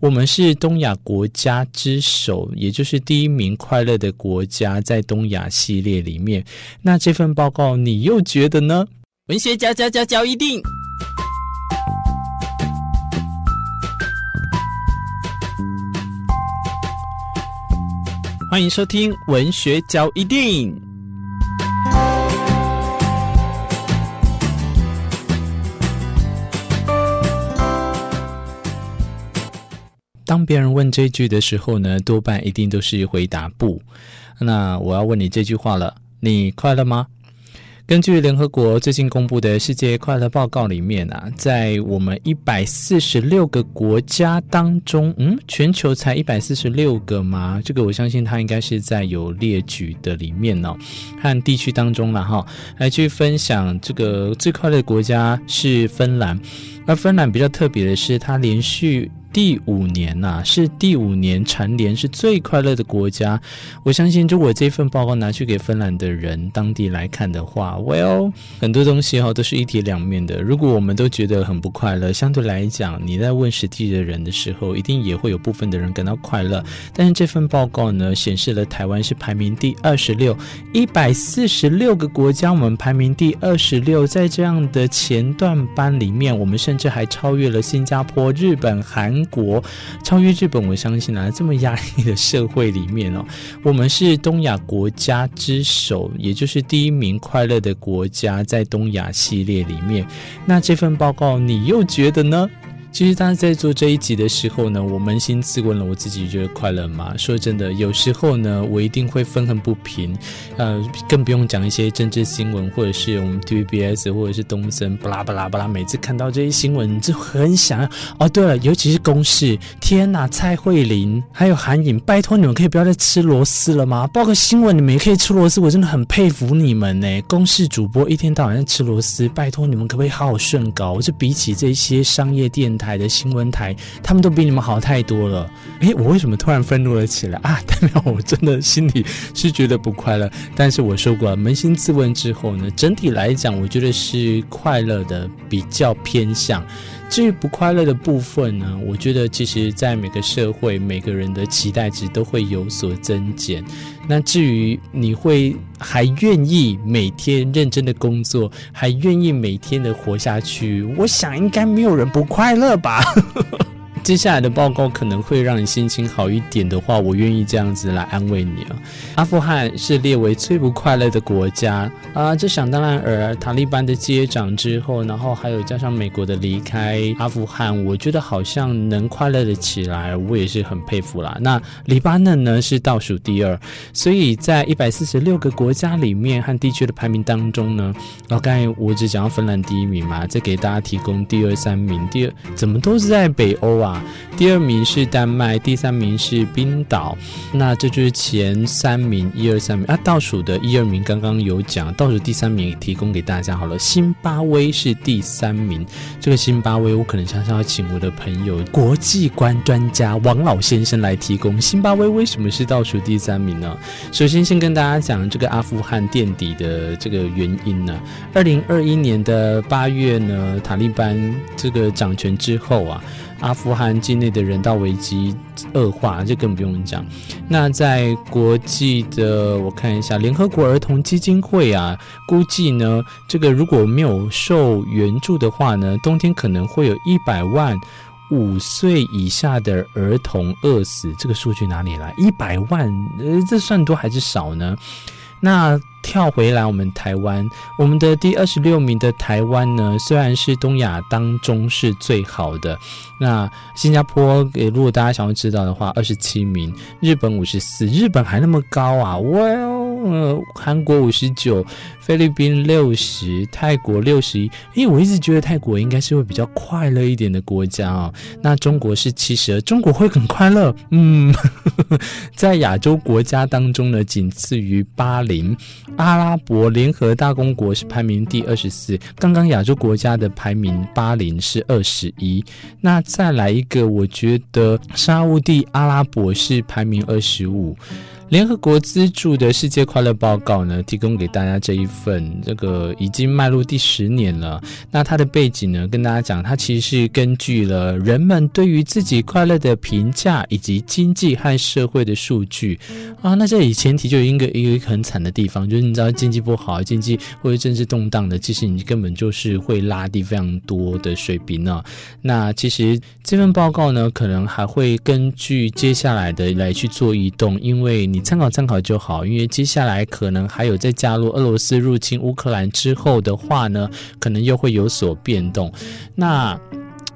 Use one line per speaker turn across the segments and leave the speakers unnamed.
我们是东亚国家之首，也就是第一名快乐的国家，在东亚系列里面。那这份报告你又觉得呢？文学嚼嚼嚼嚼一定，欢迎收听文学交一錠。当别人问这句的时候呢，多半一定都是回答不。那我要问你这句话了，你快乐吗？根据联合国最近公布的世界快乐报告里面啊，在我们一百四十六个国家当中，嗯，全球才一百四十六个吗？这个我相信它应该是在有列举的里面哦，和地区当中了哈，来去分享这个最快乐的国家是芬兰，而芬兰比较特别的是，它连续。第五年呐、是第五年蝉联是最快乐的国家。我相信，如果这份报告拿去给芬兰的人当地来看的话，Well，很多东西哈都是一体两面的。如果我们都觉得很不快乐，相对来讲，你在问实际的人的时候，一定也会有部分的人感到快乐。但是这份报告呢，显示了台湾是排名第二十六，一百四十六个国家，我们排名第二十六。在这样的前段班里面，我们甚至还超越了新加坡、日本、韩。国超越日本，我相信啊，这么压抑的社会里面哦，我们是东亚国家之首，也就是第一名快乐的国家，在东亚系列里面。那这份报告你又觉得呢？其实，当在做这一集的时候呢，我扪心自问了，我自己觉得快乐吗？说真的，有时候呢，我一定会愤恨不平，呃，更不用讲一些政治新闻，或者是我们 TVBS 或者是东森，巴拉巴拉巴拉，每次看到这些新闻，就很想要。哦，对了，尤其是公视，天哪，蔡慧玲还有韩颖，拜托你们可以不要再吃螺丝了吗？报个新闻你们也可以吃螺丝，我真的很佩服你们呢。公视主播一天到晚在吃螺丝，拜托你们可不可以好好顺稿？就比起这些商业电台的新闻台，他们都比你们好太多了。诶，我为什么突然愤怒了起来啊？代表我真的心里是觉得不快乐。但是我说过，扪心自问之后呢，整体来讲，我觉得是快乐的比较偏向。至于不快乐的部分呢，我觉得其实，在每个社会，每个人的期待值都会有所增减。那至于你会还愿意每天认真的工作，还愿意每天的活下去，我想应该没有人不快乐吧。接下来的报告可能会让你心情好一点的话，我愿意这样子来安慰你啊。阿富汗是列为最不快乐的国家啊，这想当然尔，塔利班的接掌之后，然后还有加上美国的离开阿富汗，我觉得好像能快乐的起来，我也是很佩服啦。那黎巴嫩呢是倒数第二，所以在一百四十六个国家里面和地区的排名当中呢，然后刚才我只讲到芬兰第一名嘛，再给大家提供第二、三名，第二怎么都是在北欧啊。第二名是丹麦，第三名是冰岛，那这就是前三名，一二三名啊。倒数的一二名刚刚有讲，倒数第三名也提供给大家好了。辛巴威是第三名，这个辛巴威我可能常常要请我的朋友国际观专家王老先生来提供。辛巴威为什么是倒数第三名呢？首先先跟大家讲这个阿富汗垫底的这个原因呢。二零二一年的八月呢，塔利班这个掌权之后啊。阿富汗境内的人道危机恶化，这更不用讲。那在国际的，我看一下，联合国儿童基金会啊，估计呢，这个如果没有受援助的话呢，冬天可能会有一百万五岁以下的儿童饿死。这个数据哪里来？一百万，呃，这算多还是少呢？那。跳回来，我们台湾，我们的第二十六名的台湾呢，虽然是东亚当中是最好的。那新加坡，如果大家想要知道的话，二十七名，日本五十四，日本还那么高啊哇呃，韩国五十九，菲律宾六十，泰国六十一。为，我一直觉得泰国应该是会比较快乐一点的国家啊、哦。那中国是七十二，中国会很快乐。嗯，在亚洲国家当中呢，仅次于巴林。阿拉伯联合大公国是排名第二十四，刚刚亚洲国家的排名巴林是二十一，那再来一个，我觉得沙乌地阿拉伯是排名二十五，联合国资助的世界快乐报告呢，提供给大家这一份，这个已经迈入第十年了。那它的背景呢，跟大家讲，它其实是根据了人们对于自己快乐的评价，以及经济和社会的数据啊。那这里前提就有一个一个很惨的地方，就是你知道经济不好，经济或者政治动荡的，其实你根本就是会拉低非常多的水平呢。那其实这份报告呢，可能还会根据接下来的来去做移动，因为你。参考参考就好，因为接下来可能还有再加入俄罗斯入侵乌克兰之后的话呢，可能又会有所变动。那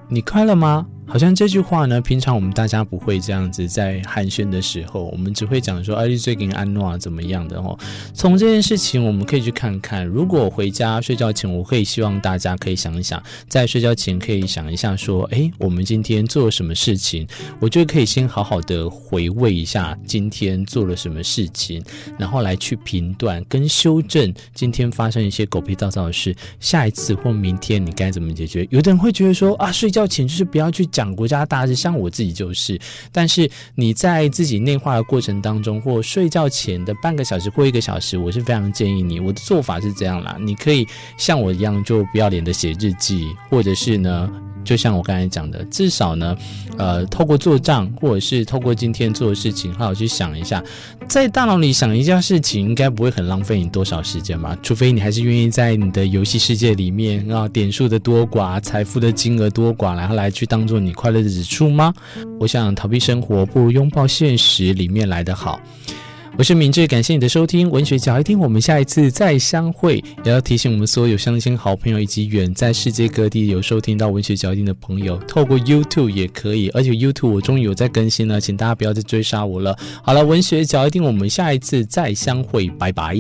你快乐吗？好像这句话呢，平常我们大家不会这样子在寒暄的时候，我们只会讲说，哎，你最近安诺啊怎么样的哦。从这件事情，我们可以去看看，如果回家睡觉前，我可以希望大家可以想一想，在睡觉前可以想一下说，哎，我们今天做了什么事情？我觉得可以先好好的回味一下今天做了什么事情，然后来去评断跟修正今天发生一些狗屁倒灶的事，下一次或明天你该怎么解决？有的人会觉得说，啊，睡觉前就是不要去讲。讲国家大事，像我自己就是，但是你在自己内化的过程当中，或睡觉前的半个小时或一个小时，我是非常建议你。我的做法是这样啦，你可以像我一样，就不要脸的写日记，或者是呢。就像我刚才讲的，至少呢，呃，透过做账，或者是透过今天做的事情，好好去想一下，在大脑里想一件事情，应该不会很浪费你多少时间吧？除非你还是愿意在你的游戏世界里面啊，点数的多寡、财富的金额多寡，然后来去当做你快乐的指数吗？我想逃避生活，不如拥抱现实里面来的好。我是明智，感谢你的收听，文学嚼一听，我们下一次再相会。也要提醒我们所有乡亲好朋友以及远在世界各地有收听到文学嚼一听的朋友，透过 YouTube 也可以，而且 YouTube 我终于有在更新了，请大家不要再追杀我了。好了，文学嚼一听，我们下一次再相会，拜拜。